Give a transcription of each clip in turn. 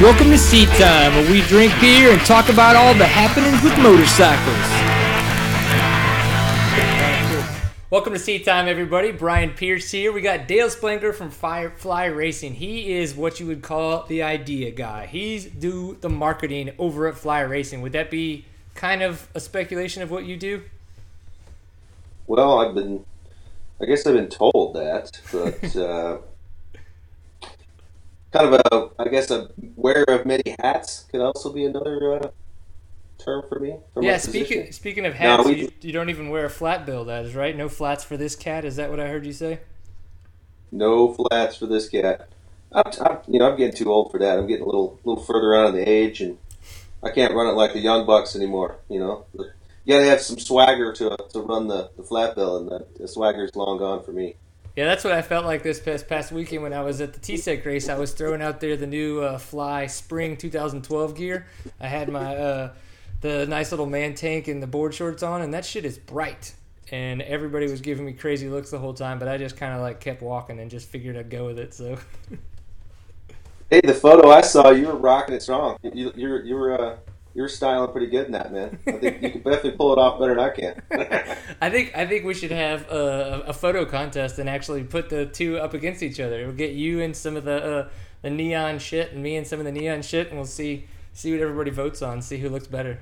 Welcome to Seat Time, where we drink beer and talk about all the happenings with motorcycles. Welcome to Seat Time, everybody. Brian Pierce here. We got Dale Spangler from Firefly Racing. He is what you would call the idea guy. He's do the marketing over at Fly Racing. Would that be kind of a speculation of what you do? Well, I've been, I guess I've been told that, but uh, kind of a, I guess a wearer of many hats could also be another uh, term for me. For yeah, speaking position. speaking of hats, we- you, you don't even wear a flat bill. That is right. No flats for this cat. Is that what I heard you say? No flats for this cat. I'm, I'm, you know, I'm getting too old for that. I'm getting a little, little further out in the age, and I can't run it like the young bucks anymore. You know, you got to have some swagger to to run the the flat bill, and the, the swagger's long gone for me. Yeah, that's what I felt like this past, past weekend when I was at the TSEC race. I was throwing out there the new uh, Fly Spring 2012 gear. I had my uh, the nice little man tank and the board shorts on, and that shit is bright. And everybody was giving me crazy looks the whole time, but I just kind of like kept walking and just figured I'd go with it. So Hey, the photo I saw, you were rocking it strong. You you you were uh, you were styling pretty good in that, man. I think you could definitely pull it off better than I can. I think I think we should have a, a photo contest and actually put the two up against each other. We'll get you and some of the uh, the neon shit, and me and some of the neon shit, and we'll see see what everybody votes on. See who looks better.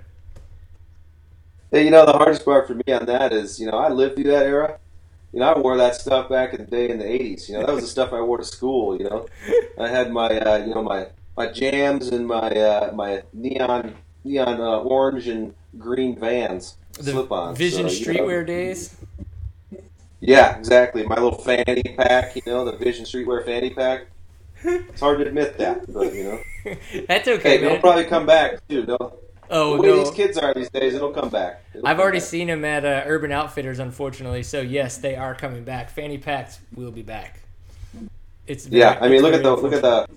Hey, you know the hardest part for me on that is, you know, I lived through that era. You know, I wore that stuff back in the day in the '80s. You know, that was the stuff I wore to school. You know, I had my, uh, you know, my my jams and my uh, my neon neon uh, orange and green Vans The slip-ons. Vision So, you know, streetwear days. Yeah, exactly. My little fanny pack. You know, the Vision streetwear fanny pack. It's hard to admit that, but you know, That's okay, hey, it'll probably come back too. No, oh the way no, these kids are these days, it'll come back. It'll I've come already back. seen them at uh, Urban Outfitters, unfortunately. So yes, they are coming back. Fanny packs will be back. It's Yeah, very- I mean, it's look at the look at the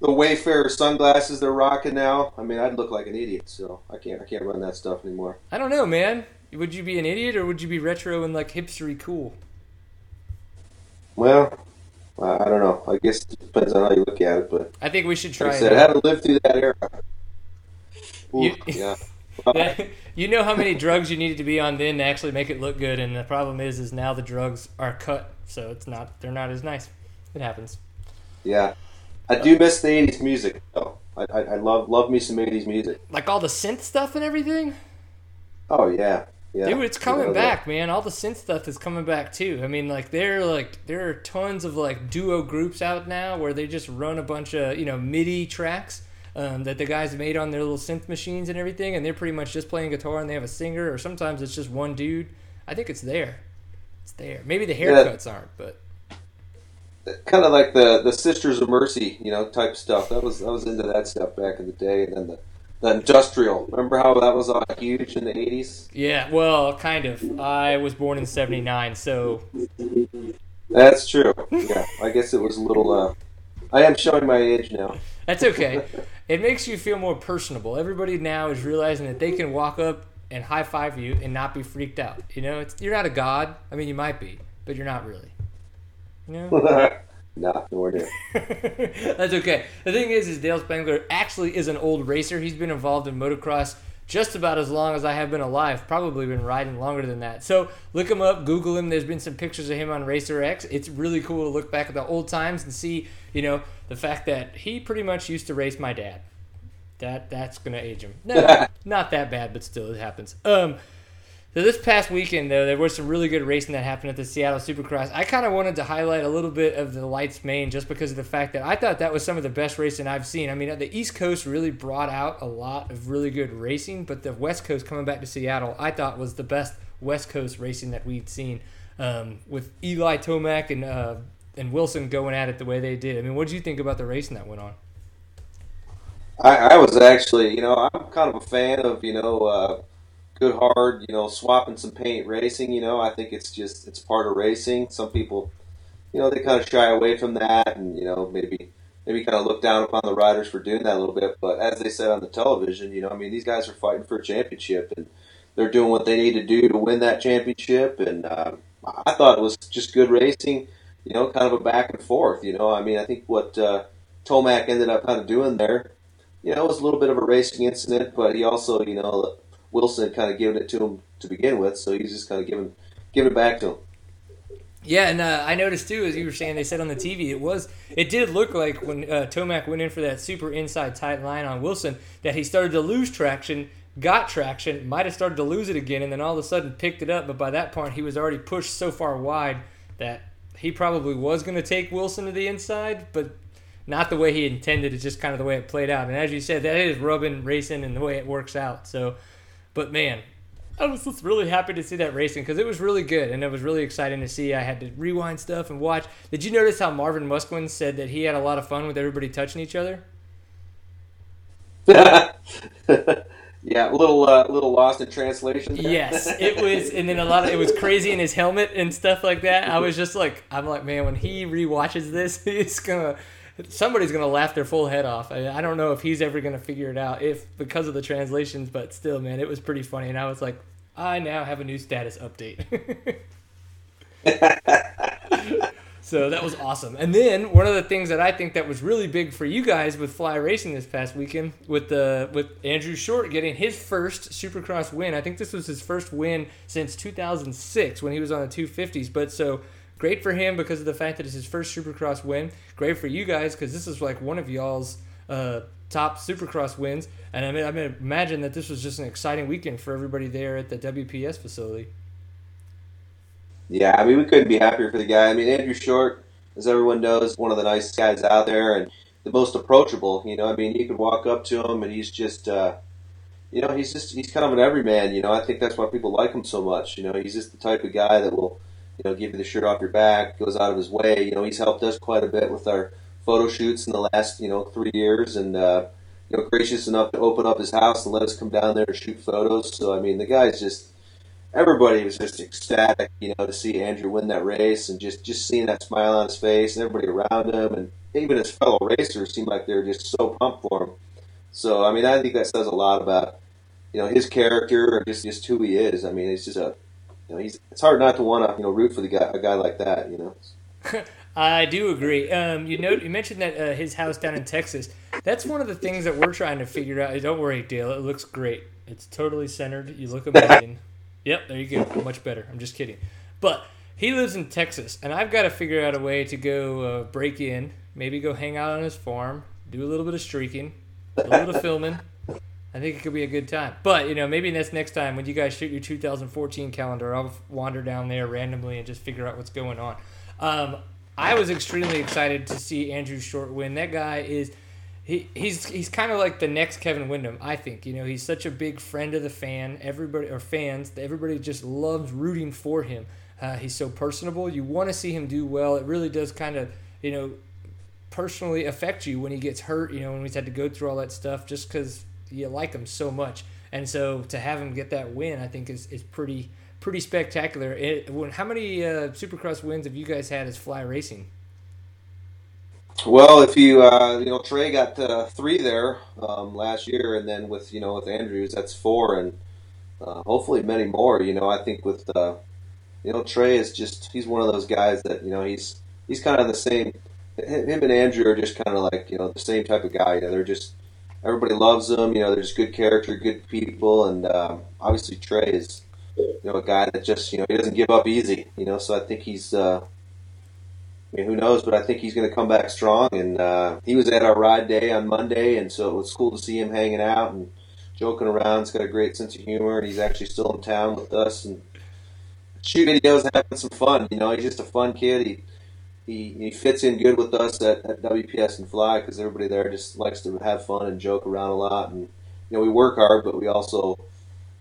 the Wayfarer sunglasses they're rocking now. I mean, I'd look like an idiot, so I can't I can't run that stuff anymore. I don't know, man. Would you be an idiot or would you be retro and like hipstery cool? Well, I don't know. I guess it depends on how you look at it, but I think we should try like I it. said, I out. haven't lived through that era. Ooh, You- yeah. Yeah, you know how many drugs you needed to be on then to actually make it look good, and the problem is, is now the drugs are cut, so it's not. They're not as nice. It happens. Yeah. I do miss the '80s music though. I, I, I love love me some '80s music. Like all the synth stuff and everything. Oh yeah, yeah. Dude, it's coming You know, the- back, man. All the synth stuff is coming back too. I mean, like there are like there are tons of like duo groups out now where they just run a bunch of you know MIDI tracks um, that the guys made on their little synth machines and everything, and they're pretty much just playing guitar and they have a singer, or sometimes it's just one dude. I think it's there. It's there. Maybe the Yeah. haircuts aren't, but kind of like the the Sisters of Mercy, you know, type stuff. That was I was into that stuff back in the day, and then the the industrial. Remember how that was all huge in the '80s? yeah. Well, kind of. I was born in '79, so That's true. Yeah, I guess it was a little. Uh, I am showing my age now. That's okay. it makes you feel more personable. Everybody now is realizing that they can walk up and high five you and not be freaked out. You know, it's, you're not a god. I mean, you might be, but you're not really. Know, nah, nowhere near. that's okay. The thing is, is Dale Spangler actually is an old racer. He's been involved in motocross just about as long as I have been alive. Probably been riding longer than that. So look him up, Google him. There's been some pictures of him on Racer X. It's really cool to look back at the old times and see, you know, the fact that he pretty much used to race my dad. That that's gonna age him. No, not that bad, but still, it happens. Um, so this past weekend, though, there was some really good racing that happened at the Seattle Supercross. I kind of wanted to highlight a little bit of the Lights Main just because of the fact that I thought that was some of the best racing I've seen. I mean, the East Coast really brought out a lot of really good racing, but the West Coast coming back to Seattle, I thought was the best West Coast racing that we'd seen um, with Eli Tomac and uh, and Wilson going at it the way they did. I mean, what did you think about the racing that went on? I, I was actually, you know, I'm kind of a fan of, you know, uh, good hard, you know, swapping some paint racing. You know, I think it's just it's part of racing. Some people, you know, they kind of shy away from that, and you know, maybe maybe kind of look down upon the riders for doing that a little bit. But as they said on the television, you know, I mean, these guys are fighting for a championship, and they're doing what they need to do to win that championship. And uh, I thought it was just good racing. You know, kind of a back and forth. You know, I mean, I think what uh, Tomac ended up kind of doing there. You know, it was a little bit of a racing incident, but he also, you know, Wilson had kind of given it to him to begin with, so he's just kind of giving giving it back to him. Yeah, and uh, I noticed too, as you were saying, they said on the TV, it was, it did look like when uh, Tomac went in for that super inside tight line on Wilson that he started to lose traction, got traction, might have started to lose it again, and then all of a sudden picked it up. But by that point, he was already pushed so far wide that he probably was going to take Wilson to the inside, but not the way he intended. It's just kind of the way it played out. And as you said, that is rubbing racing and the way it works out. So, but man, I was just really happy to see that racing because it was really good and it was really exciting to see. I had to rewind stuff and watch. Did you notice how Marvin Musquin said that he had a lot of fun with everybody touching each other? yeah, a little uh, little lost in translation. There. Yes, it was, and then a lot of it was crazy in his helmet and stuff like that. I was just like, I'm like, man, when he re-watches this, he's gonna somebody's gonna laugh their full head off. I, I, don't know if he's ever gonna figure it out if because of the translations, but still, man, it was pretty funny. And I was like, I now have a new status update. so that was awesome. And then one of the things that I think that was really big for you guys with fly racing this past weekend with the with Andrew Short getting his first Supercross win. I think this was his first win since 2006 when he was on the 250s. But so great for him because of the fact that it's his first Supercross win. Great for you guys because this is like one of y'all's uh, top Supercross wins. And I mean, I mean, imagine that this was just an exciting weekend for everybody there at the WPS facility. Yeah, I mean, we couldn't be happier for the guy. I mean, Andrew Short, as everyone knows, one of the nicest guys out there and the most approachable. You know, I mean, you could walk up to him and he's just, uh, you know, he's just he's kind of an everyman. You know, I think that's why people like him so much. You know, he's just the type of guy that will you know, give you the shirt off your back, goes out of his way. You know, he's helped us quite a bit with our photo shoots in the last, you know, three years, and uh, you know, gracious enough to open up his house and let us come down there to shoot photos. So I mean, the guy's just everybody was just ecstatic, you know, to see Andrew win that race and just just seeing that smile on his face and everybody around him and even his fellow racers seemed like they were just so pumped for him. So I mean, I think that says a lot about you know his character or just just who he is. I mean, he's just a you know, he's it's hard not to want to you know root for the guy a guy like that. You know. I do agree. Um, you know, you mentioned that uh, his house down in Texas. That's one of the things that we're trying to figure out. Don't worry, Dale. It looks great. It's totally centered. You look amazing. yep, there you go. Much better. I'm just kidding. But he lives in Texas, and I've got to figure out a way to go uh, break in, maybe go hang out on his farm, do a little bit of streaking, a little filming, I think it could be a good time. But you know, maybe this next time when you guys shoot your 2014 calendar, I'll wander down there randomly and just figure out what's going on. Um, I was extremely excited to see Andrew Short win. That guy is. He, he's he's kind of like the next Kevin Windham, I think. You know, he's such a big friend of the fan, everybody or fans. Everybody just loves rooting for him. Uh, he's so personable. You want to see him do well. It really does kind of you know personally affect you when he gets hurt. You know, when he's had to go through all that stuff, just because you like him so much. And so to have him get that win, I think is, is pretty pretty spectacular. It, when, how many uh, Supercross wins have you guys had as fly racing? Well, if you uh, you know Trey got uh, three there um, last year, and then with you know with Andrews that's four, and uh, hopefully many more. You know, I think with uh, you know Trey is just he's one of those guys that you know he's he's kind of the same. Him and Andrew are just kind of like you know the same type of guy. You know, they're just everybody loves them. You know, there's good character, good people, and um, obviously Trey is you know a guy that just you know he doesn't give up easy. You know, so I think he's. Uh, I mean, who knows? But I think he's going to come back strong. And uh, he was at our ride day on Monday, and so it was cool to see him hanging out and joking around. He's got a great sense of humor, and he's actually still in town with us and shooting videos having some fun. You know, he's just a fun kid. He he, he fits in good with us at, at WPS and Fly because everybody there just likes to have fun and joke around a lot. And you know, we work hard, but we also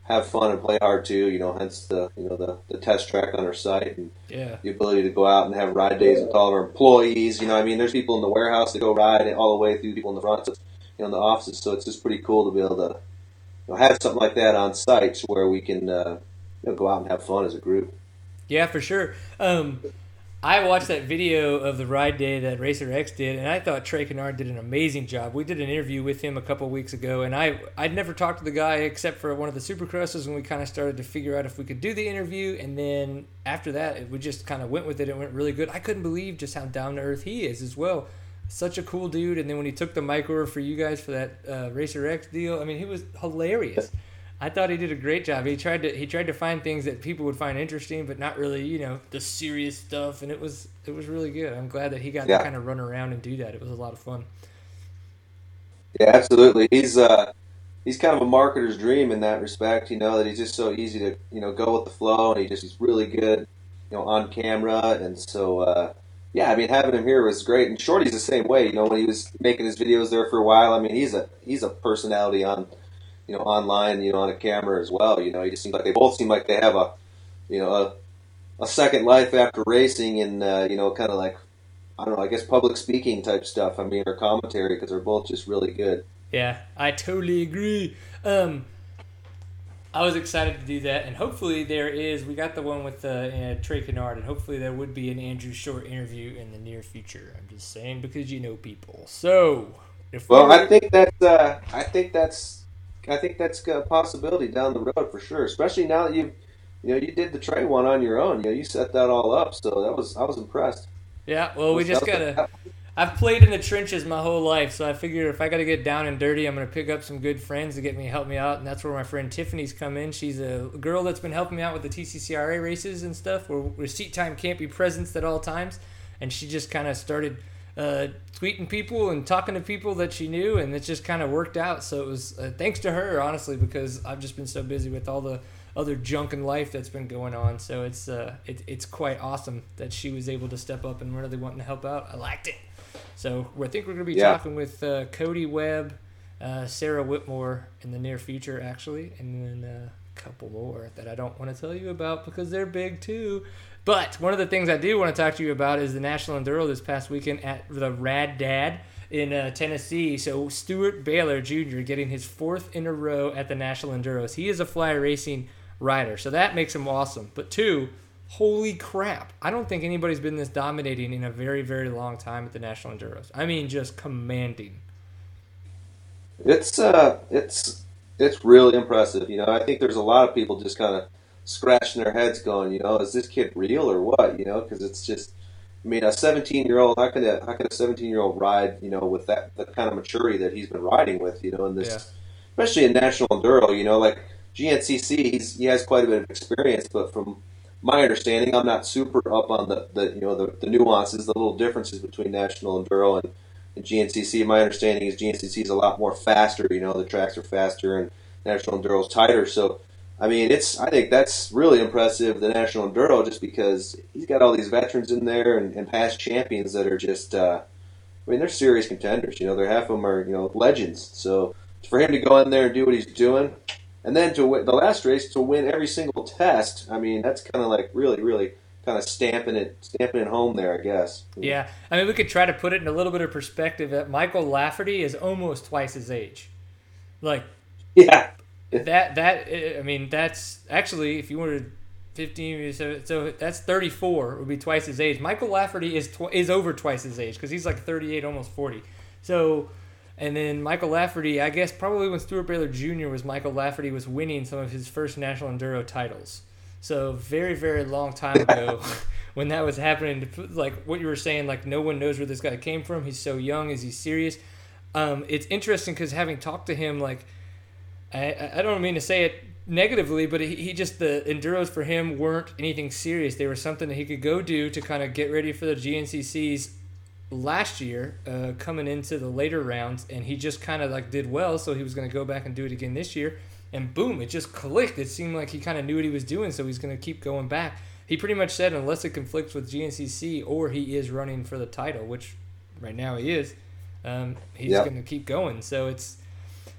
have fun and play hard too. You know, hence the you know the, the test track on our site and yeah. the ability to go out and have ride days with all of our employees. You know, I mean, there's people in the warehouse that go ride all the way through people in the front, you know, in the offices. So it's just pretty cool to be able to you know, have something like that on site where we can uh, you know, go out and have fun as a group. Yeah, for sure. Um, I watched that video of the ride day that Racer X did, and I thought Trey Canard did an amazing job. We did an interview with him a couple weeks ago, and I I'd never talked to the guy except for one of the Supercrosses, and we kind of started to figure out if we could do the interview. And then after that, we just kind of went with it. It went really good. I couldn't believe just how down to earth he is as well. such a cool dude. And then when he took the mic over for you guys for that uh, Racer X deal, I mean, he was hilarious. I thought he did a great job. He tried to he tried to find things that people would find interesting, but not really, you know, the serious stuff. And it was it was really good. I'm glad that he got Yeah. to kind of run around and do that. It was a lot of fun. Yeah, absolutely. He's uh, he's kind of a marketer's dream in that respect. You know that he's just so easy to you know go with the flow, and he just he's really good, you know, on camera. And so uh, yeah, I mean having him here was great. And Shorty's the same way. You know when he was making his videos there for a while. I mean he's a he's a personality on you know online, you know on a camera as well. You know he just seems like they both seem like they have a you know a a second life after racing, and uh, you know kind of like. I don't know. I guess public speaking type stuff. I mean, or commentary because they're both just really good. Yeah, I totally agree. Um, I was excited to do that, and hopefully there is. We got the one with uh, uh, Trey Canard, and hopefully there would be an Andrew Short interview in the near future. I'm just saying because you know people. So, if Well, we're- I think that's uh, I think that's I think that's a possibility down the road for sure. Especially now that you've, you know you did the Trey one on your own. You know you set that all up, so that was I was impressed. yeah, well, we just gotta. I've played in the trenches my whole life, so I figure if I got to get down and dirty, I'm going to pick up some good friends to get me help me out, and that's where my friend Tiffany's come in. She's a girl that's been helping me out with the TCCRA races and stuff, where, where seat time can't be present at all times, and she just kind of started uh, tweeting people and talking to people that she knew, and it just kind of worked out. So it was uh, thanks to her, honestly, because I've just been so busy with all the other junk in life that's been going on. So it's uh, it, it's quite awesome that she was able to step up and really wanting to help out. I liked it. So I think we're going to be Yeah. talking with uh, Cody Webb, uh, Sarah Whitmore in the near future, actually, and then uh, a couple more that I don't want to tell you about because they're big too. But one of the things I do want to talk to you about is the National Enduro this past weekend at the Rad Dad in uh, Tennessee. So Steward Baylor Jr. getting his fourth in a row at the National Enduros. He is a fly racing rider, so that makes him awesome. But two, holy crap! I don't think anybody's been this dominating in a very, very long time at the National Enduros. I mean, just commanding. It's uh, it's it's really impressive. You know, I think there's a lot of people just kind of scratching their heads, going, you know, is this kid real or what? You know, because it's just. I mean, a 17 year old, how can a how can a 17 year old ride, you know, with that the kind of maturity that he's been riding with, you know, in this, Yeah. especially in national enduro, you know, like GNCC, he's he has quite a bit of experience, but from my understanding, I'm not super up on the, the you know the, the nuances, the little differences between national enduro and, and GNCC. My understanding is GNCC is a lot more faster. You know, the tracks are faster and national enduro is tighter. So, I mean, it's I think that's really impressive. The national enduro, just because he's got all these veterans in there and, and past champions that are just. Uh, I mean, they're serious contenders. You know, they're half of them are you know legends. So for him to go in there and do what he's doing, and then to win the last race to win every single test, I mean, that's kind of like really, really kind of stamping it, stamping it home there, I guess. Yeah, I mean, we could try to put it in a little bit of perspective. That Michael Lafferty is almost twice his age. Like Yeah. That. That I mean, that's actually if you wanted. 15 so, that's 34 would be twice his age michael lafferty is tw- is over twice his age because he's like 38 almost 40 so and then michael lafferty i guess probably when steward baylor jr was michael lafferty was winning some of his first national enduro titles so very very long time ago when that was happening like what you were saying like no one knows where this guy came from he's so young is he serious um, it's interesting because having talked to him like I- I, don't mean to say it negatively, but he, he just the enduros for him weren't anything serious. They were something that he could go do to kind of get ready for the GNCCs last year, uh, coming into the later rounds, and he just kind of like did well, so he was going to go back and do it again this year. And boom, it just clicked. It seemed like he kind of knew what he was doing, so he's going to keep going back. He pretty much said unless it conflicts with GNCC or he is running for the title, which right now he is, um, he's Yeah. going to keep going. So it's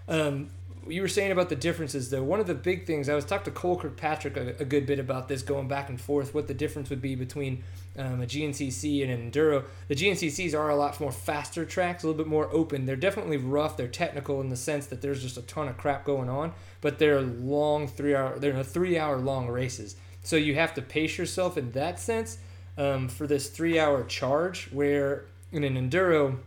um, you were saying about the differences though. One of the big things I was talking to Cole Kirkpatrick a, a good bit about this, going back and forth, what the difference would be between um, a GNCC and an enduro. The GNCCs are a lot more faster tracks, a little bit more open. They're definitely rough. They're technical in the sense that there's just a ton of crap going on, but they're long three hour. They're three hour long races, so you have to pace yourself in that sense. Um, for this three hour charge, where in an enduro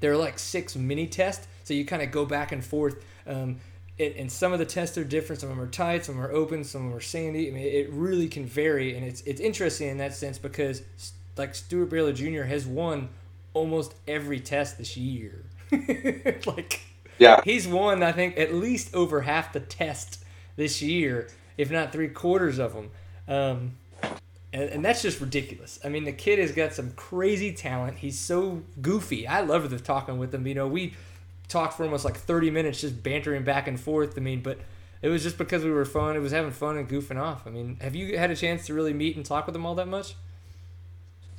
there are like six mini tests, so you kind of go back and forth. Um, it, and some of the tests are different. Some of them are tight, some are open, some of them are sandy. I mean, it really can vary, and it's it's interesting in that sense because like Steward Baylor Jr. has won almost every test this year. like, yeah, he's won I think at least over half the tests this year, if not three quarters of them. Um, and, and, that's just ridiculous. I mean, the kid has got some crazy talent. He's so goofy. I love the talking with him. You know, we talked for almost like 30 minutes just bantering back and forth. I mean, but it was just because we were fun. It was having fun and goofing off. I mean, have you had a chance to really meet and talk with them all that much?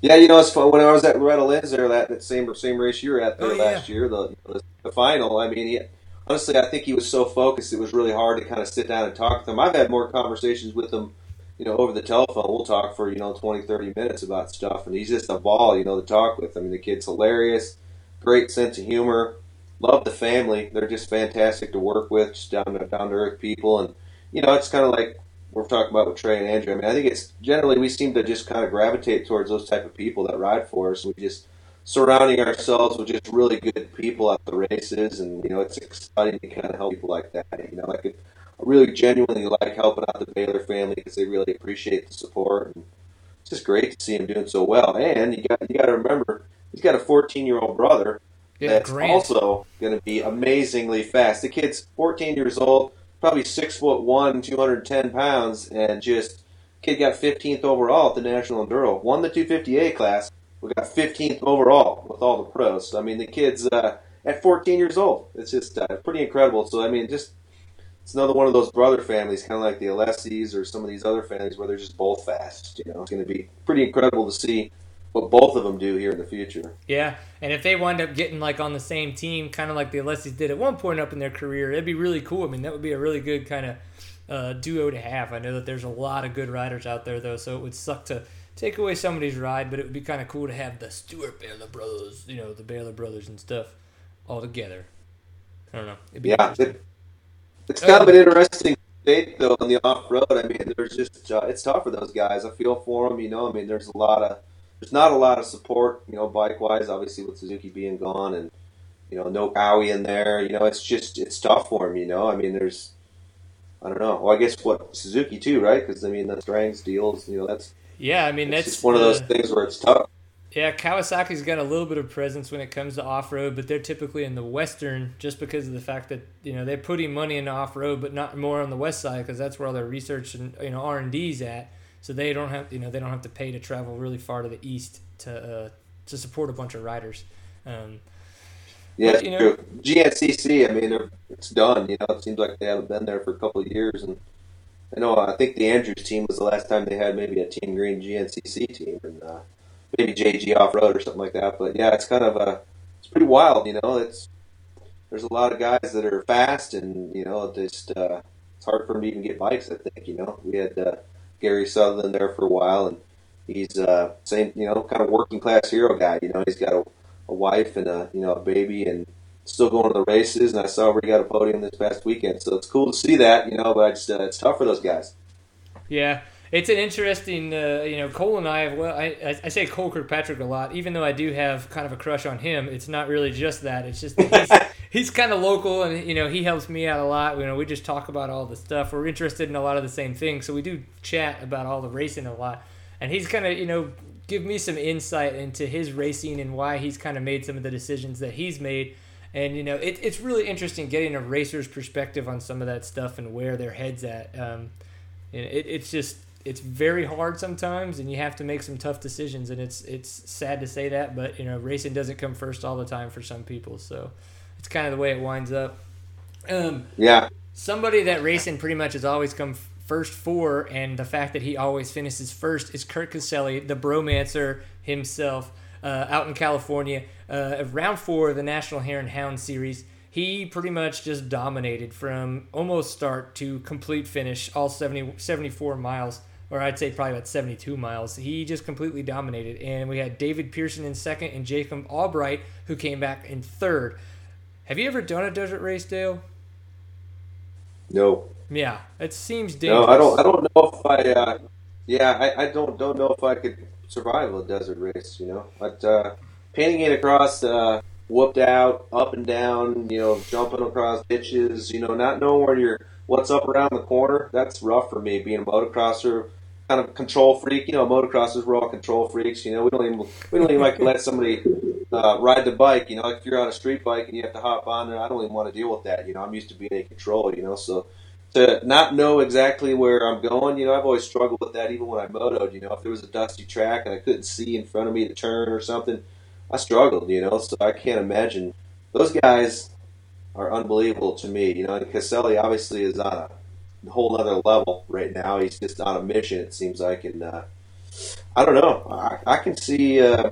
Yeah, you know, it's fun. When I was at Loretta Lynn's there, that, that same same race you were at there oh, yeah. last year, the, the, the final. I mean, he, honestly, I think he was so focused; it was really hard to kind of sit down and talk with him. I've had more conversations with him you know, over the telephone, we'll talk for, you know, 20, 30 minutes about stuff. And he's just a ball, you know, to talk with. I mean, the kid's hilarious, great sense of humor. Love the family. They're just fantastic to work with, just down to, down to earth people. And, you know, it's kind of like we're talking about with Trey and Andrew. I mean, I think it's generally we seem to just kind of gravitate towards those type of people that ride for us. We just surrounding ourselves with just really good people at the races. And, you know, it's exciting to kind of help people like that. You know, like, I really genuinely like helping out the Baylor family because they really appreciate the support. And it's just great to see him doing so well. And you got you got to remember he's got a 14 year old brother yeah, that's also going to be amazingly fast. The kid's 14 years old, probably six foot one, 210 pounds, and just kid got 15th overall at the National Enduro. Won the 250A class. We got 15th overall with all the pros. So, I mean, the kid's uh, at 14 years old. It's just uh, pretty incredible. So, I mean, just it's another one of those brother families, kind of like the Alessis or some of these other families where they're just both fast. You know, it's going to be pretty incredible to see what both of them do here in the future. Yeah, and if they wind up getting like on the same team, kind of like the Alessis did at one point up in their career, it'd be really cool. I mean, that would be a really good kind of uh, duo to have. I know that there's a lot of good riders out there though, so it would suck to take away somebody's ride, but it would be kind of cool to have the Steward Baylor brothers, you know, the Baylor brothers and stuff all together. I don't know. It'd be yeah, it, it's kind of an interesting state though on the off road. I mean, there's just uh, it's tough for those guys. I feel for them. You know, I mean, there's a lot of there's not a lot of support. You know, bike wise, obviously with Suzuki being gone and you know no Kawi in there. You know, it's just it's tough for them. You know, I mean, there's I don't know. Well, I guess what Suzuki too, right? Because I mean, the Strangs deals. You know, that's yeah. I mean, that's just one of those things where it's tough. Yeah, Kawasaki's got a little bit of presence when it comes to off road, but they're typically in the western just because of the fact that you know they're putting money into off road, but not more on the west side because that's where all their research and you know R and D's at. So they don't have you know they don't have to pay to travel really far to the east to uh, to support a bunch of riders. Um, yeah, but, you know, true. GNCC. I mean, it's done. You know, it seems like they haven't been there for a couple of years, and I know I think the Andrews team was the last time they had maybe a Team Green GNCC team, and. Uh, maybe JG off road or something like that. But yeah, it's kind of a it's pretty wild. You know, it's there's a lot of guys that are fast, and you know, just uh, it's hard for them to even get bikes. I think you know we had uh, Gary Sutherland there for a while, and he's uh, same you know kind of working class hero guy. You know, he's got a, a wife and a you know a baby and still going to the races, and I saw where he got a podium this past weekend. So it's cool to see that, you know. But I just, uh, it's tough for those guys. Yeah, it's an interesting, uh, you know, Cole and I. Have, well, I, I say Cole Kirkpatrick a lot, even though I do have kind of a crush on him. It's not really just that. It's just he's, he's kind of local, and you know, he helps me out a lot. You know, we just talk about all the stuff. We're interested in a lot of the same things, so we do chat about all the racing a lot. And he's kind of, you know, give me some insight into his racing and why he's kind of made some of the decisions that he's made. And you know, it, it's really interesting getting a racer's perspective on some of that stuff and where their heads at. Um, it, it's just it's very hard sometimes, and you have to make some tough decisions. And it's it's sad to say that, but you know, racing doesn't come first all the time for some people. So it's kind of the way it winds up. Um, yeah. Somebody that racing pretty much has always come first for, and the fact that he always finishes first is Kurt Caselli, the bromancer himself, uh, out in California. Uh, round four of the National Hare and Hound Series he pretty much just dominated from almost start to complete finish, all 70, 74 miles or I'd say probably about 72 miles. He just completely dominated. And we had David Pearson in second and Jacob Albright, who came back in third. Have you ever done a desert race, Dale? No. Yeah, it seems dangerous. No, I don't. I don't know if I. Uh, yeah, I, I don't don't know if I could survive a desert race. You know, but uh, painting it across, uh, whooped out, up and down. You know, jumping across ditches. You know, not knowing where you're, what's up around the corner. That's rough for me being a motocrosser kind of control freak. You know, motocrossers we're all control freaks. You know, we don't even we don't even like to let somebody uh, ride the bike. You know, like if you're on a street bike and you have to hop on there, I don't even want to deal with that. You know, I'm used to being in control. You know, so to not know exactly where I'm going, you know, I've always struggled with that. Even when I motoed, you know, if there was a dusty track and I couldn't see in front of me to turn or something, I struggled. You know, so I can't imagine those guys are unbelievable to me. You know, and Caselli obviously is on a whole other level right now. He's just on a mission. It seems like, and uh, I don't know. I, I can see uh,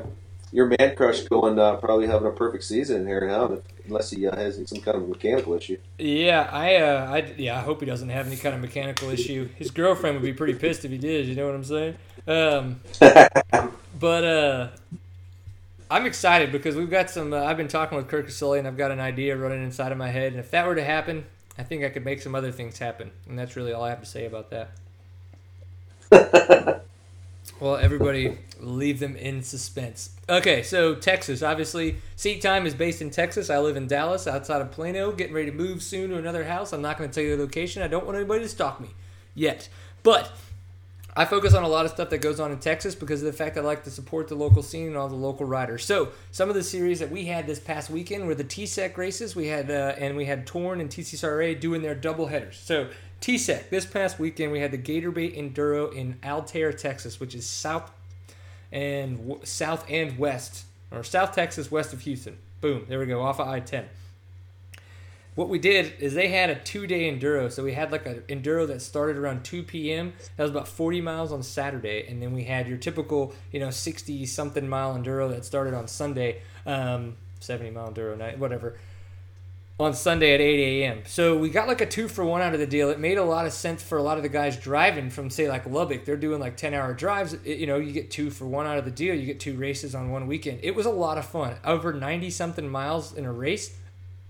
your man crush going uh, probably having a perfect season here now, unless he uh, has some kind of mechanical issue. Yeah, I, uh, I, yeah, I hope he doesn't have any kind of mechanical issue. His girlfriend would be pretty pissed if he did. You know what I'm saying? Um, but uh, I'm excited because we've got some. Uh, I've been talking with Kurt Caselli, and I've got an idea running inside of my head. And if that were to happen, I think I could make some other things happen. And that's really all I have to say about that. well, everybody, leave them in suspense. Okay, so Texas, obviously, Seat Time is based in Texas. I live in Dallas, outside of Plano. Getting ready to move soon to another house. I'm not going to tell you the location. I don't want anybody to stalk me yet. But I focus on a lot of stuff that goes on in Texas because of the fact I like to support the local scene and all the local riders. So some of the series that we had this past weekend were the TSEC races. We had uh, and we had Torn and TCRA doing their double headers. So TSEC this past weekend we had the Gatorbait Enduro in Altair, Texas, which is south and w- south and west or South Texas west of Houston. Boom, there we go off of I-10 what we did is they had a two day enduro. So we had like an enduro that started around 2 p.m. That was about 40 miles on Saturday. And then we had your typical, you know, 60 something mile enduro that started on Sunday, um, 70 mile enduro night, whatever, on Sunday at 8 a.m. So we got like a two for one out of the deal. It made a lot of sense for a lot of the guys driving from, say, like Lubbock. They're doing like 10 hour drives. It, you know, you get two for one out of the deal. You get two races on one weekend. It was a lot of fun. Over 90 something miles in a race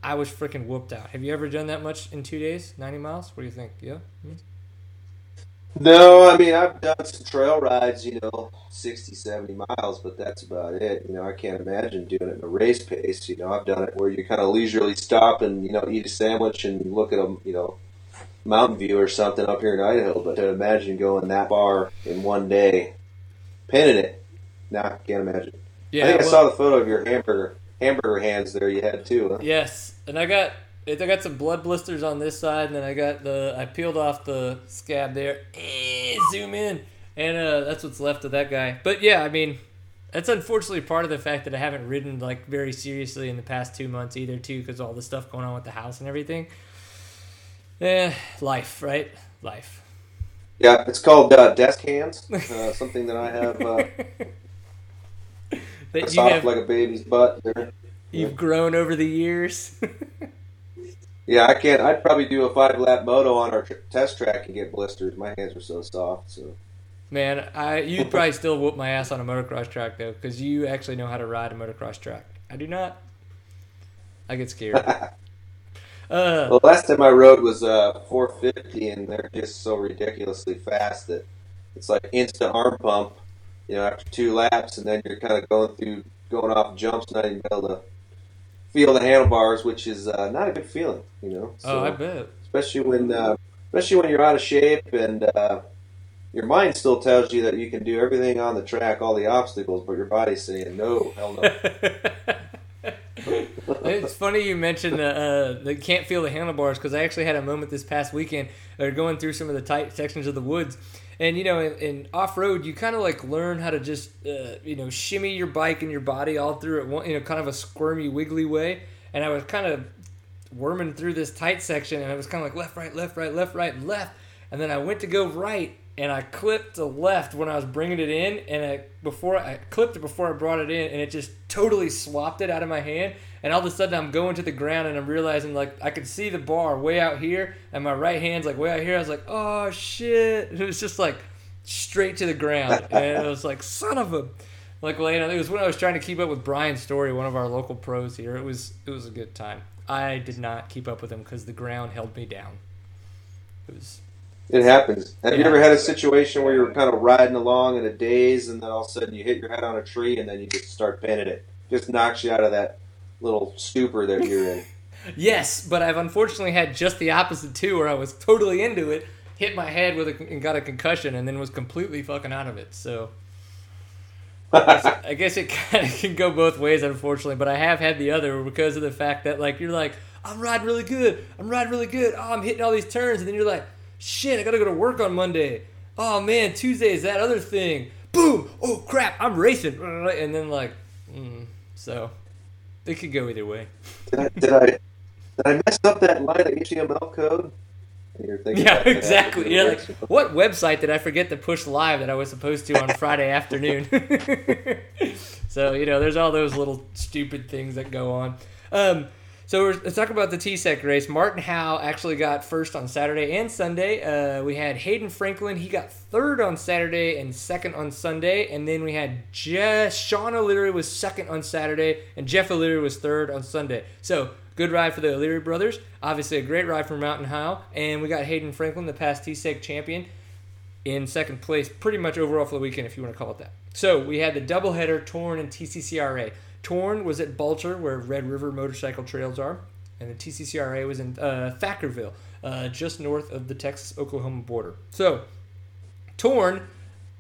I was freaking whooped out. Have you ever done that much in two days? 90 miles? What do you think? Yeah? No, I mean, I've done some trail rides, you know, 60, 70 miles, but that's about it. You know, I can't imagine doing it in a race pace. You know, I've done it where you kind of leisurely stop and, you know, eat a sandwich and look at a, you know, mountain view or something up here in Idaho. But to imagine going that far in one day, pinning it, nah, can't imagine. Yeah, I think well, I saw the photo of your hamburger hamburger hands there you had too. Huh? Yes, and I got I got some blood blisters on this side, and then I got the I peeled off the scab there. Eh, zoom in, and uh, that's what's left of that guy. But yeah, I mean, that's unfortunately part of the fact that I haven't ridden like very seriously in the past two months either, too, because all the stuff going on with the house and everything. Eh, life, right? Life. Yeah, it's called uh, desk hands. Uh, something that I have. That you have like a baby's butt. There. You've yeah. grown over the years. yeah, I can't. I'd probably do a five lap moto on our test track and get blisters. My hands are so soft. So. Man, I you'd probably still whoop my ass on a motocross track though, because you actually know how to ride a motocross track. I do not. I get scared. uh, well, last time I rode was uh, 450, and they're just so ridiculously fast that it's like instant arm pump you know, after two laps, and then you're kind of going through, going off jumps, not even able to feel the handlebars, which is uh, not a good feeling, you know. So, oh, I bet. Especially when, uh, especially when you're out of shape and uh, your mind still tells you that you can do everything on the track, all the obstacles, but your body's saying no, hell no. it's funny you mentioned the uh, the can't feel the handlebars because I actually had a moment this past weekend. Or going through some of the tight sections of the woods, and you know, in, in off road, you kind of like learn how to just uh, you know shimmy your bike and your body all through it, you know, kind of a squirmy, wiggly way. And I was kind of worming through this tight section, and I was kind of like left, right, left, right, left, right, left. And then I went to go right, and I clipped the left when I was bringing it in, and I before I clipped it before I brought it in, and it just totally swapped it out of my hand. And all of a sudden, I'm going to the ground, and I'm realizing like I could see the bar way out here, and my right hand's like way out here. I was like, oh shit! And it was just like straight to the ground, and it was like son of a. Like well, you know, it was when I was trying to keep up with Brian Story, one of our local pros here. It was it was a good time. I did not keep up with him because the ground held me down. It was it happens. Have it you ever had a situation where you were kind of riding along in a daze and then all of a sudden you hit your head on a tree and then you just start pinning it? Just knocks you out of that little stupor that you're in. yes, but I've unfortunately had just the opposite too, where I was totally into it, hit my head with a, and got a concussion, and then was completely fucking out of it. So, I guess it kind of can go both ways, unfortunately. But I have had the other because of the fact that like you're like I'm riding really good, I'm riding really good. Oh, I'm hitting all these turns, and then you're like, shit, I gotta go to work on Monday. Oh man, Tuesday is that other thing. Boom! Oh crap, I'm racing, and then like, mm, so it could go either way. Did I, did I did I mess up that line of HTML code? yeah, exactly. Yeah, like what website did I forget to push live that I was supposed to on Friday afternoon? so you know, there's all those little stupid things that go on. Um, so let's talk about the TSEC race. Martin Howe actually got first on Saturday and Sunday. Uh, we had Hayden Franklin. He got third on Saturday and second on Sunday. And then we had Je- Sean O'Leary was second on Saturday, and Jeff O'Leary was third on Sunday. So Good ride for the O'Leary brothers. Obviously, a great ride for Martin Howe. And we got Hayden Franklin, the past TSEC champion, in second place, pretty much overall for the weekend, if you want to call it that. So we had the doubleheader Torn and TCCRA. Torn was at Bulcher, where Red River Motorcycle Trails are, and the TCCRA was in uh, Thackerville, uh, just north of the Texas Oklahoma border. So, Torn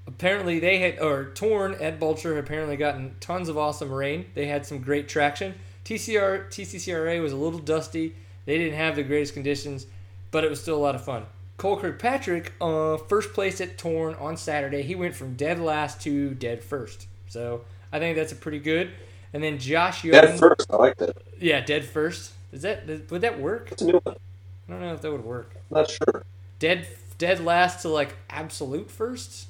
apparently they had or torn at Bulcher apparently gotten tons of awesome rain. They had some great traction. TCR TCCRA was a little dusty. They didn't have the greatest conditions, but it was still a lot of fun. Cole Kirkpatrick, uh, first place at Torn on Saturday. He went from dead last to dead first. So I think that's a pretty good. And then Josh Young. Dead first. I like that. Yeah, dead first. Is that would that work? It's a new one. I don't know if that would work. Not sure. Dead dead last to like absolute first.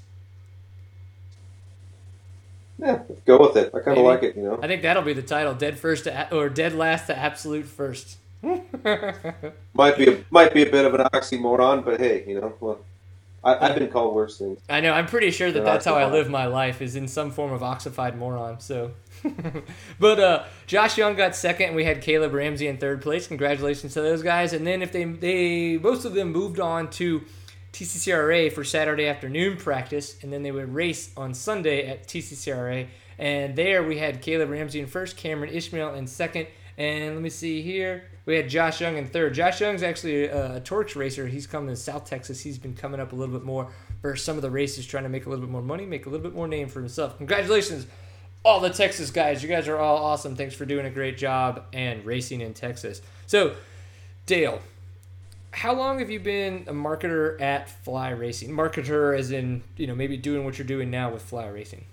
Yeah, go with it. I kind of like it, you know. I think that'll be the title: Dead First to, or Dead Last to Absolute First. might be a, might be a bit of an oxymoron, but hey, you know, well, I, have been called worse things. I know. I'm pretty sure that that's how I live my life is in some form of oxified moron. So, but uh, Josh Young got second, and we had Caleb Ramsey in third place. Congratulations to those guys. And then if they they most of them moved on to TCCRA for Saturday afternoon practice, and then they would race on Sunday at TCCRA. And there we had Caleb Ramsey in first, Cameron Ishmael in second, and let me see here. We had Josh Young in third. Josh Young's actually a, a racer. He's coming to South Texas. He's been coming up a little bit more for some of the races, trying to make a little bit more money, make a little bit more name for himself. Congratulations, all the Texas guys. You guys are all awesome. Thanks for doing a great job and racing in Texas. So, Dale, how long have you been a marketer at Fly Racing? Marketer, as in you know maybe doing what you're doing now with Fly Racing.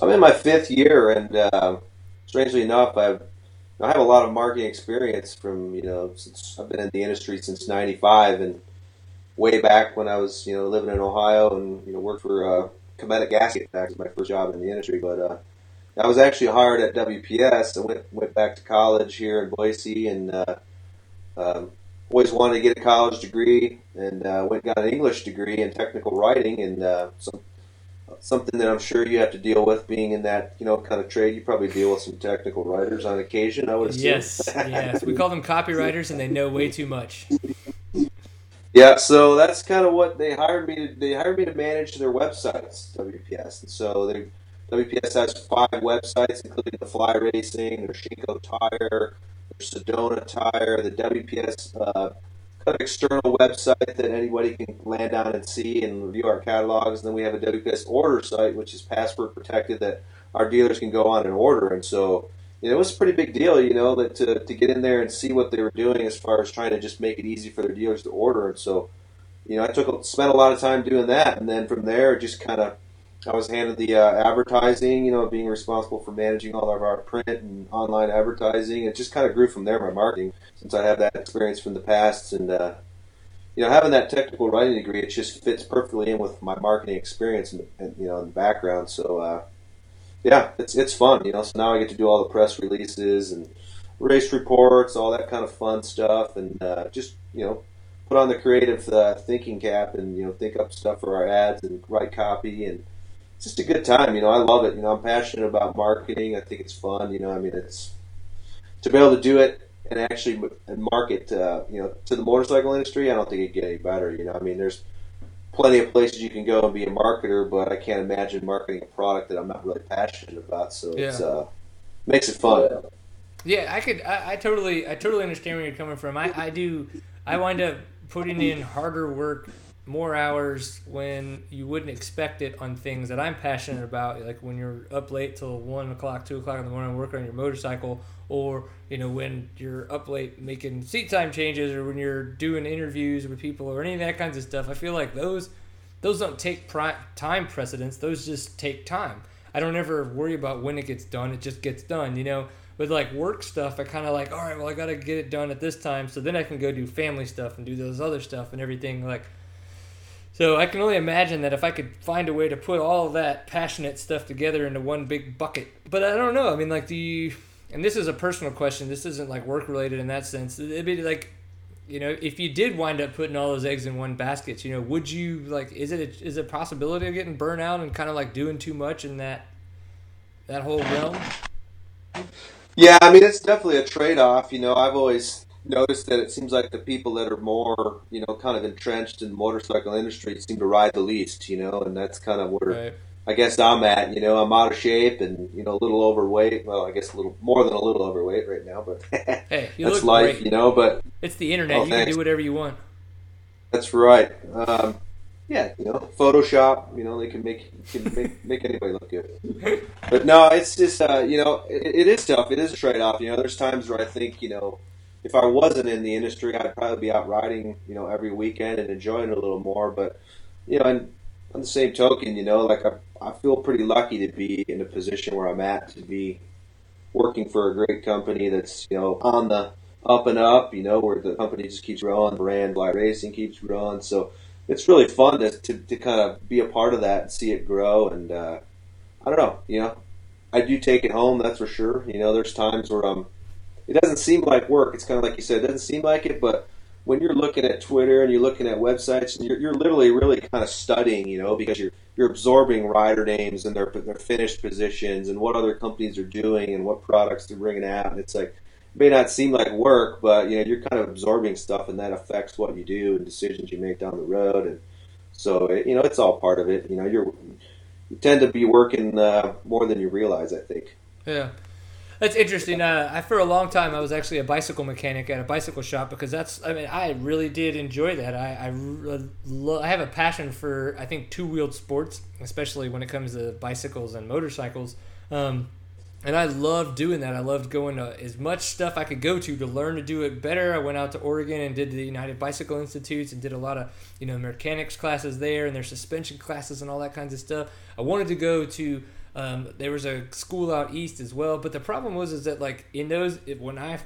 I'm in my fifth year, and uh, strangely enough, I've I have a lot of marketing experience from you know since I've been in the industry since '95 and way back when I was you know living in Ohio and you know worked for uh, Cometic Gasket. That was my first job in the industry, but uh, I was actually hired at WPS. I went went back to college here in Boise and uh, um, always wanted to get a college degree and uh, went got an English degree in technical writing and uh, some, something that I'm sure you have to deal with being in that you know kind of trade. You probably deal with some technical writers on occasion. I would assume. Yes, yes. We call them copywriters, and they know way too much. Yeah, so that's kind of what they hired me to. They hired me to manage their websites, WPS, and so. WPS has five websites, including the Fly Racing, their Shinko Tire, their Sedona Tire, the WPS uh, kind of external website that anybody can land on and see and review our catalogs. And then we have a WPS order site, which is password protected that our dealers can go on and order. And so, you know, it was a pretty big deal, you know, that to, to get in there and see what they were doing as far as trying to just make it easy for their dealers to order. And so, you know, I took spent a lot of time doing that, and then from there, just kind of I was handed the uh, advertising, you know, being responsible for managing all of our print and online advertising. It just kind of grew from there, my marketing, since I have that experience from the past. And, uh, you know, having that technical writing degree, it just fits perfectly in with my marketing experience and, and you know, in the background. So, uh, yeah, it's, it's fun, you know. So now I get to do all the press releases and race reports, all that kind of fun stuff, and uh, just, you know, put on the creative uh, thinking cap and, you know, think up stuff for our ads and write copy and, it's just a good time. You know, I love it. You know, I'm passionate about marketing. I think it's fun. You know, I mean, it's to be able to do it and actually and market, uh, you know, to the motorcycle industry. I don't think it get any better. You know, I mean, there's plenty of places you can go and be a marketer, but I can't imagine marketing a product that I'm not really passionate about. So yeah. it's uh, makes it fun. Yeah, I could. I, I, totally, I totally understand where you're coming from. I, I do. I wind up putting in harder work more hours when you wouldn't expect it on things that I'm passionate about, like when you're up late till one o'clock, two o'clock in the morning working on your motorcycle, or you know when you're up late making seat time changes, or when you're doing interviews with people, or any of that kinds of stuff. I feel like those those don't take pri- time precedence; those just take time. I don't ever worry about when it gets done; it just gets done. You know, with like work stuff, I kind of like, all right, well, I got to get it done at this time, so then I can go do family stuff and do those other stuff and everything like so I can only imagine that if I could find a way to put all that passionate stuff together into one big bucket. But I don't know. I mean, like, do you? And this is a personal question. This isn't like work related in that sense. It'd be like, you know, if you did wind up putting all those eggs in one basket, you know, would you like? Is it a, is it a possibility of getting burnt out and kind of like doing too much in that that whole realm? Yeah, I mean, it's definitely a trade off. You know, I've always noticed that it seems like the people that are more, you know, kind of entrenched in the motorcycle industry seem to ride the least, you know, and that's kind of where right. I guess I'm at. You know, I'm out of shape and you know a little overweight. Well, I guess a little more than a little overweight right now, but hey, that's life, great. you know. But it's the internet; oh, you thanks. can do whatever you want. That's right. Um, yeah, you know, Photoshop. You know, they can make can make, make anybody look good. But no, it's just uh, you know, it, it is tough. It is a trade off. You know, there's times where I think you know if I wasn't in the industry, I'd probably be out riding, you know, every weekend and enjoying it a little more. But, you know, and on the same token, you know, like I, I feel pretty lucky to be in a position where I'm at to be working for a great company that's, you know, on the up and up, you know, where the company just keeps growing, the brand Fly Racing keeps growing. So it's really fun to, to, to kind of be a part of that and see it grow. And, uh, I don't know, you know, I do take it home, that's for sure. You know, there's times where I'm, it doesn't seem like work. It's kind of like you said, it doesn't seem like it, but when you're looking at Twitter and you're looking at websites, and you're, you're literally really kind of studying, you know, because you're you're absorbing rider names and their their finished positions and what other companies are doing and what products they're bringing out, and it's like it may not seem like work, but you know you're kind of absorbing stuff, and that affects what you do and decisions you make down the road, and so it, you know it's all part of it. You know you're you tend to be working uh, more than you realize, I think. Yeah. That's interesting. Uh, I for a long time I was actually a bicycle mechanic at a bicycle shop because that's. I mean, I really did enjoy that. I I, lo- I have a passion for I think two wheeled sports, especially when it comes to bicycles and motorcycles. Um, and I loved doing that. I loved going to as much stuff I could go to to learn to do it better. I went out to Oregon and did the United Bicycle Institutes and did a lot of you know mechanics classes there and their suspension classes and all that kinds of stuff. I wanted to go to um, there was a school out east as well, but the problem was is that like in those when I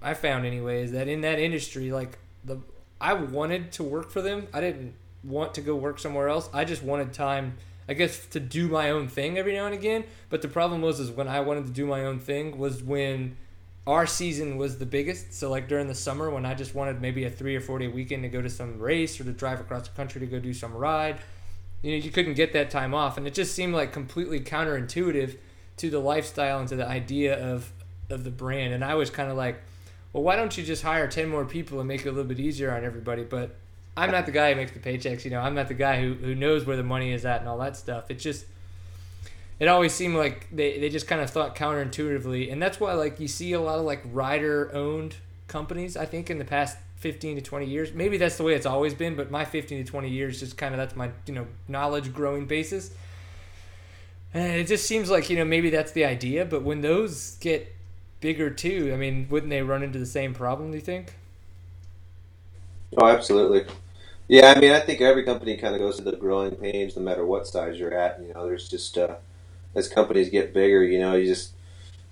I found anyways that in that industry like the I wanted to work for them. I didn't want to go work somewhere else. I just wanted time, I guess, to do my own thing every now and again. But the problem was is when I wanted to do my own thing was when our season was the biggest. So like during the summer when I just wanted maybe a three or four day weekend to go to some race or to drive across the country to go do some ride you know you couldn't get that time off. And it just seemed like completely counterintuitive to the lifestyle and to the idea of of the brand. And i was kind of like well why don't you just hire 10 more people and make it a little bit easier on everybody? But i'm not the guy who makes the paychecks you know. I'm not the guy who, who knows where the money is at and all that stuff. It just it always seemed like they, they just kind of thought counterintuitively. And that's why like you see a lot of like rider owned companies i think in the past 15 to 20 years. Maybe that's the way it's always been, but my 15 to 20 years just kind of that's my, you know, knowledge growing basis. And it just seems like, you know, maybe that's the idea, but when those get bigger too, I mean, wouldn't they run into the same problem, do you think? Oh, absolutely. Yeah, I mean, I think every company kind of goes through the growing pains no matter what size you're at. You know, there's just, uh, as companies get bigger, you know, you just,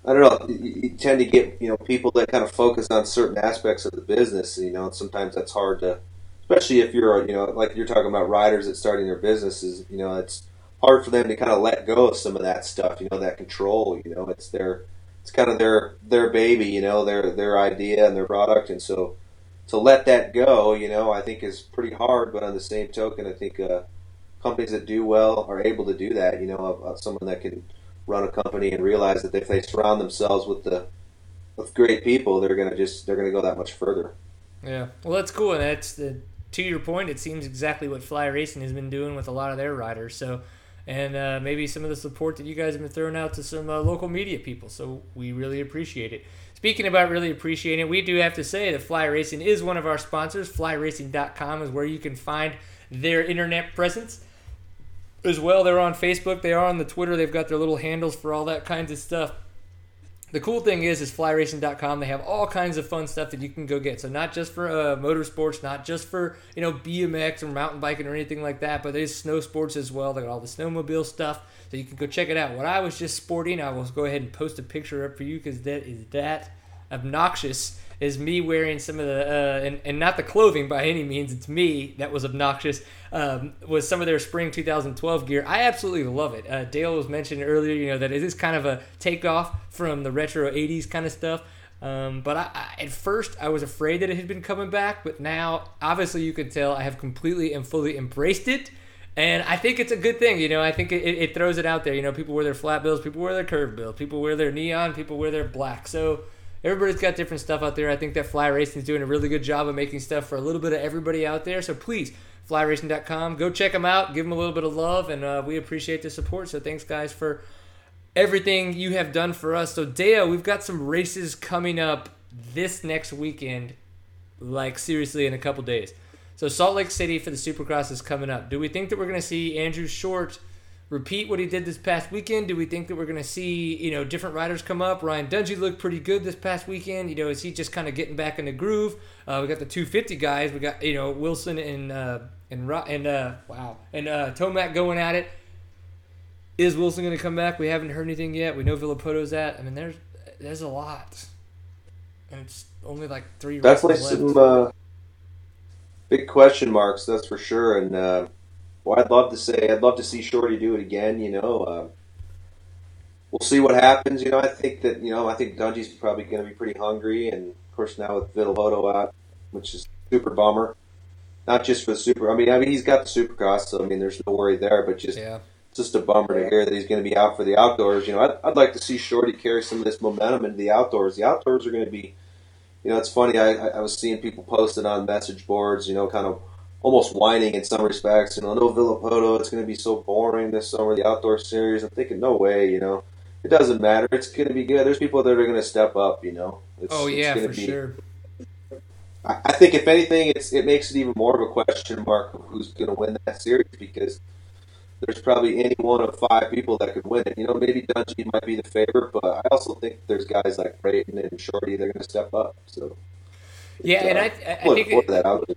I don't know. You tend to get you know people that kind of focus on certain aspects of the business. You know, and sometimes that's hard to, especially if you're you know like you're talking about riders that starting their businesses. You know, it's hard for them to kind of let go of some of that stuff. You know, that control. You know, it's their it's kind of their their baby. You know, their their idea and their product, and so to let that go, you know, I think is pretty hard. But on the same token, I think uh, companies that do well are able to do that. You know, of, someone that can run a company and realize that if they surround themselves with the with great people, they're gonna just they're gonna go that much further. Yeah, well, that's cool, and that's the, to your point. It seems exactly what Fly Racing has been doing with a lot of their riders. So, and uh, maybe some of the support that you guys have been throwing out to some uh, local media people. So we really appreciate it. Speaking about really appreciating it, we do have to say that Fly Racing is one of our sponsors. FlyRacing.com is where you can find their internet presence as well. They're on Facebook, they are on the Twitter, they've got their little handles for all that kinds of stuff. The cool thing is, is flyracing.com. They have all kinds of fun stuff that you can go get. So not just for uh, motorsports, not just for you know BMX or mountain biking or anything like that, but there's snow sports as well. They got all the snowmobile stuff, so you can go check it out. What I was just sporting, I will go ahead and post a picture up for you because that is that obnoxious is me wearing some of the uh, and, and not the clothing by any means it's me that was obnoxious um, was some of their spring 2012 gear i absolutely love it uh, dale was mentioning earlier you know that it is kind of a takeoff from the retro 80s kind of stuff um, but I, I, at first i was afraid that it had been coming back but now obviously you can tell i have completely and fully embraced it and I think it's a good thing, you know. I think it, it throws it out there. You know, people wear their flat bills, people wear their curved bills, people wear their neon, people wear their black. So everybody's got different stuff out there. I think that Fly Racing is doing a really good job of making stuff for a little bit of everybody out there. So please, flyracing.com, go check them out, give them a little bit of love, and uh, we appreciate the support. So thanks, guys, for everything you have done for us. So Dale, we've got some races coming up this next weekend, like seriously in a couple days. So Salt Lake City for the Supercross is coming up. Do we think that we're going to see Andrew Short? Repeat what he did this past weekend? Do we think that we're going to see you know different riders come up? Ryan Dungey looked pretty good this past weekend. You know, is he just kind of getting back in the groove? Uh, we got the 250 guys. We got you know Wilson and uh, and and uh, wow and uh, Tomac going at it. Is Wilson going to come back? We haven't heard anything yet. We know Villopoto's at. I mean, there's there's a lot, and it's only like three. Definitely some uh, big question marks. That's for sure, and uh, well, I'd love to say I'd love to see Shorty do it again. You know, uh, we'll see what happens. You know, I think that you know I think Dungey's probably going to be pretty hungry, and of course now with Villopoto out, which is super bummer. Not just for the super. I mean, I mean he's got the Supercross, so I mean there's no worry there. But just yeah. just a bummer to hear that he's going to be out for the outdoors. You know, I'd, I'd like to see Shorty carry some of this momentum into the outdoors. The outdoors are going to be, you know, it's funny. I, I was seeing people posted on message boards. You know, kind of almost whining in some respects. You know, no Villopoto, it's going to be so boring this summer, the outdoor series. I'm thinking, no way, you know. It doesn't matter. It's going to be good. There's people that are going to step up, you know. It's, oh, yeah, for be, sure. I, I think, if anything, it's it makes it even more of a question mark of who's going to win that series because there's probably any one of five people that could win it. You know, maybe Dungey might be the favorite, but I also think there's guys like Brayton and Shorty that are going to step up. So, yeah, and uh, I, I think it, that out.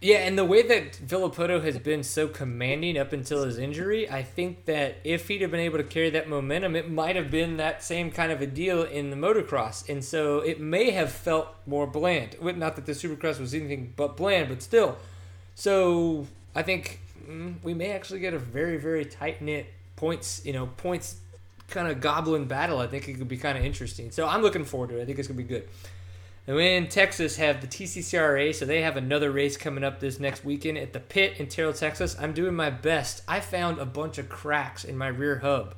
Yeah, and the way that Villopoto has been so commanding up until his injury, I think that if he'd have been able to carry that momentum, it might have been that same kind of a deal in the motocross. And so it may have felt more bland. Not that the supercross was anything but bland, but still. So I think mm, we may actually get a very, very tight knit points, you know, points kind of goblin battle. I think it could be kind of interesting. So I'm looking forward to it. I think it's going to be good. And we in Texas have the TCCRA, so they have another race coming up this next weekend at the pit in Terrell, Texas. I'm doing my best. I found a bunch of cracks in my rear hub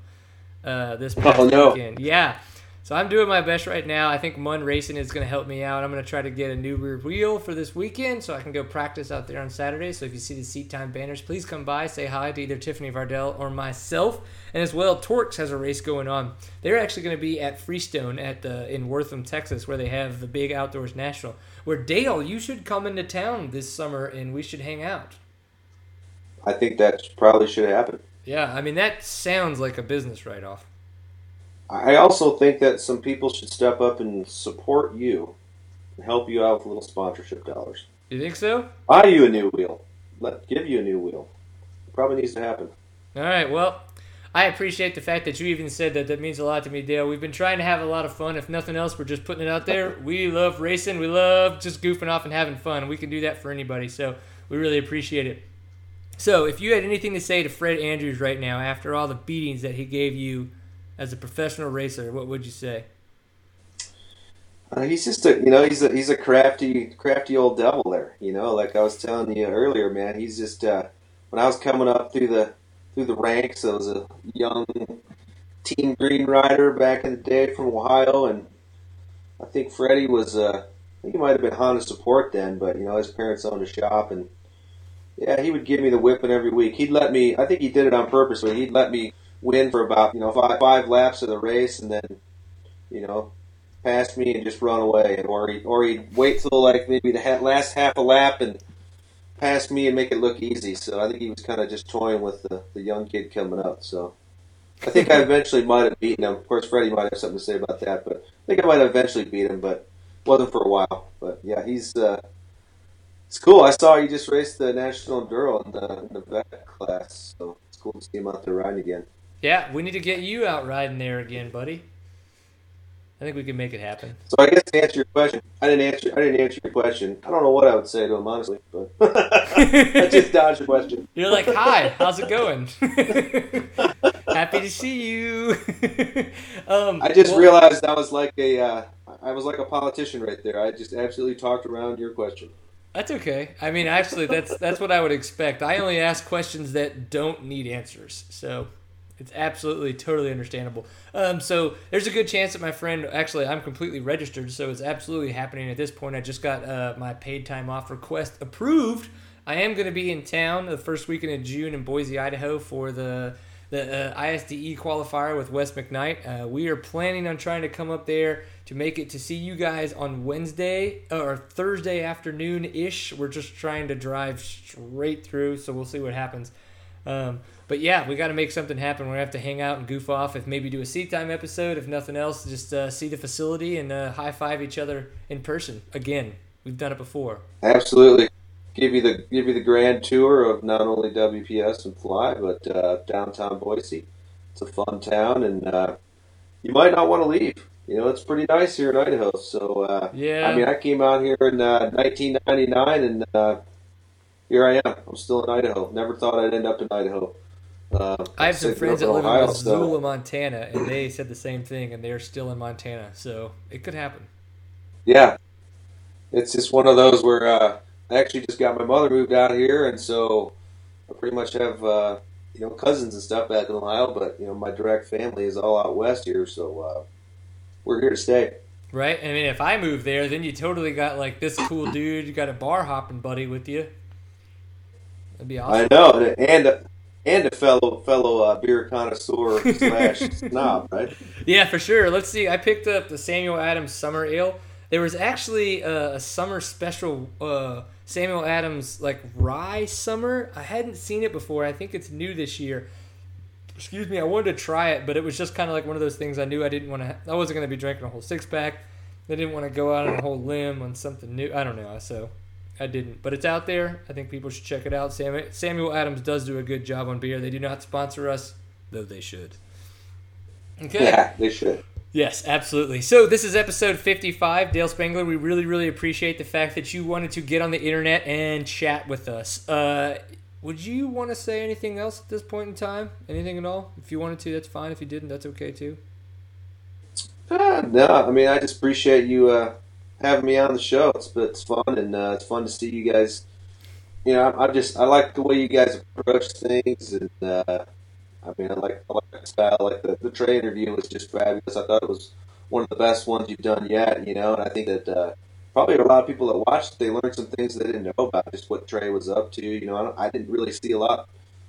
uh, this past oh, no. weekend. Yeah. So I'm doing my best right now. I think Mun Racing is going to help me out. I'm going to try to get a new rear wheel for this weekend so I can go practice out there on Saturday. So if you see the seat time banners, please come by, say hi to either Tiffany Vardell or myself. And as well, Torx has a race going on. They're actually going to be at Freestone at the in Wortham, Texas, where they have the big outdoors national. Where Dale, you should come into town this summer and we should hang out. I think that probably should happen. Yeah, I mean that sounds like a business write-off. I also think that some people should step up and support you and help you out with little sponsorship dollars. You think so? Buy you a new wheel. Let give you a new wheel. It probably needs to happen. All right. Well, I appreciate the fact that you even said that. That means a lot to me, Dale. We've been trying to have a lot of fun. If nothing else, we're just putting it out there. We love racing. We love just goofing off and having fun. We can do that for anybody. So we really appreciate it. So if you had anything to say to Fred Andrews right now after all the beatings that he gave you as a professional racer, what would you say? Uh, he's just a, you know, he's a he's a crafty, crafty old devil there. You know, like I was telling you earlier, man. He's just uh, when I was coming up through the through the ranks, I was a young Team Green rider back in the day from Ohio, and I think Freddie was. Uh, I think he might have been Honda support then, but you know his parents owned a shop, and yeah, he would give me the whipping every week. He'd let me. I think he did it on purpose, but he'd let me win for about you know five, five laps of the race, and then you know pass me and just run away, or he, or he'd wait till like maybe the last half a lap and pass me and make it look easy. So I think he was kind of just toying with the, the young kid coming up. So I think I eventually might have beaten him. Of course, Freddie might have something to say about that, but I think I might have eventually beat him, but wasn't for a while. But yeah, he's uh, it's cool. I saw he just raced the national enduro in the, in the vet class, so it's cool to see him out there riding again. Yeah, we need to get you out riding there again, buddy. I think we can make it happen. So I guess to answer your question, I didn't answer. I didn't answer your question. I don't know what I would say to him honestly, but I just dodged your question. You're like, "Hi, how's it going? Happy to see you." um, I just well, realized I was like a, uh, I was like a politician right there. I just absolutely talked around your question. That's okay. I mean, actually, that's that's what I would expect. I only ask questions that don't need answers. So it's absolutely totally understandable. Um, so there's a good chance that my friend actually I'm completely registered, so it's absolutely happening at this point. I just got uh, my paid time off request approved. I am going to be in town the first weekend of June in Boise, Idaho for the the uh, ISDE qualifier with Wes McKnight. Uh, we are planning on trying to come up there to make it to see you guys on Wednesday or Thursday afternoon ish. We're just trying to drive straight through, so we'll see what happens. Um, but yeah, we got to make something happen. We're gonna have to hang out and goof off. If maybe do a seat time episode. If nothing else, just uh, see the facility and uh, high five each other in person again. We've done it before. Absolutely. Give you the give you the grand tour of not only WPS and Fly, but uh, downtown Boise. It's a fun town, and uh, you might not want to leave. You know, it's pretty nice here in Idaho. So uh, yeah, I mean, I came out here in 1999, uh, and here I am. I'm still in Idaho. Never thought I'd end up in Idaho. Uh, I have some friends that live Ohio, in Missoula, so. Montana, and they said the same thing, and they're still in Montana, so it could happen. Yeah, it's just one of those where uh, I actually just got my mother moved out here, and so I pretty much have uh, you know cousins and stuff back in Ohio, but you know my direct family is all out west here, so uh, we're here to stay. Right. I mean, if I move there, then you totally got like this cool dude. You got a bar hopping buddy with you. That'd be awesome. I know, and and a fellow fellow uh, beer connoisseur slash snob, right? Yeah, for sure. Let's see. I picked up the Samuel Adams Summer Ale. There was actually a, a summer special uh, Samuel Adams like rye summer. I hadn't seen it before. I think it's new this year. Excuse me. I wanted to try it, but it was just kind of like one of those things. I knew I didn't want to. I wasn't going to be drinking a whole six pack. I didn't want to go out on a whole limb on something new. I don't know. So I didn't, but it's out there. I think people should check it out. Samuel Adams does do a good job on beer. They do not sponsor us, though they should. Okay. Yeah, they should. Yes, absolutely. So this is episode 55. Dale Spangler, we really, really appreciate the fact that you wanted to get on the internet and chat with us. Uh, would you want to say anything else at this point in time? Anything at all? If you wanted to, that's fine. If you didn't, that's okay too. Uh, no, I mean, I just appreciate you uh, having me on the show. It's it's fun and uh, it's fun to see you guys. You know, I, I just I like the way you guys approach things, and uh, I mean, I like I like the style. Like the the Trey interview was just fabulous. I thought it was one of the best ones you've done yet. You know, and I think that uh, probably a lot of people that watched they learned some things they didn't know about just what Trey was up to. You know, I, I didn't really see a lot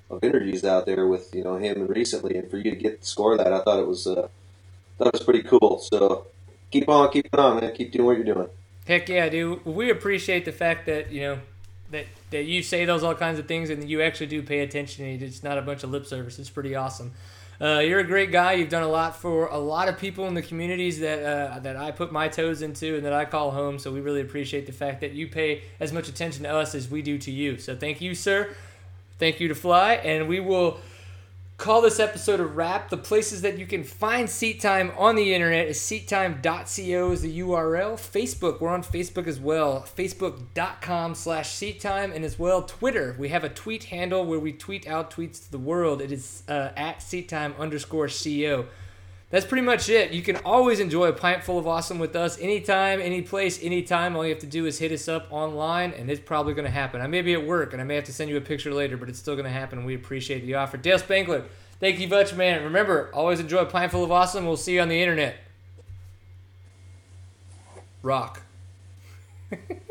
of interviews out there with you know him recently, and for you to get the score that, I thought it was uh, it was pretty cool. So keep on keeping on, man. Keep doing what you're doing. Heck yeah, dude. We appreciate the fact that you know that that you say those all kinds of things and you actually do pay attention. And it's not a bunch of lip service. It's pretty awesome. Uh, you're a great guy. You've done a lot for a lot of people in the communities that uh, that I put my toes into and that I call home. So we really appreciate the fact that you pay as much attention to us as we do to you. So thank you, sir. Thank you to Fly, and we will call this episode a wrap. The places that you can find Seat Time on the internet is seattime.co is the URL. Facebook, we're on Facebook as well. Facebook.com slash Seat Time and as well Twitter. We have a tweet handle where we tweet out tweets to the world. It is uh, at Seat Time underscore CO that's pretty much it. You can always enjoy a pint full of awesome with us anytime, any place, anytime. All you have to do is hit us up online, and it's probably going to happen. I may be at work, and I may have to send you a picture later, but it's still going to happen, we appreciate the offer. Dale Spangler, thank you much, man. Remember, always enjoy a pint full of awesome. We'll see you on the internet. Rock.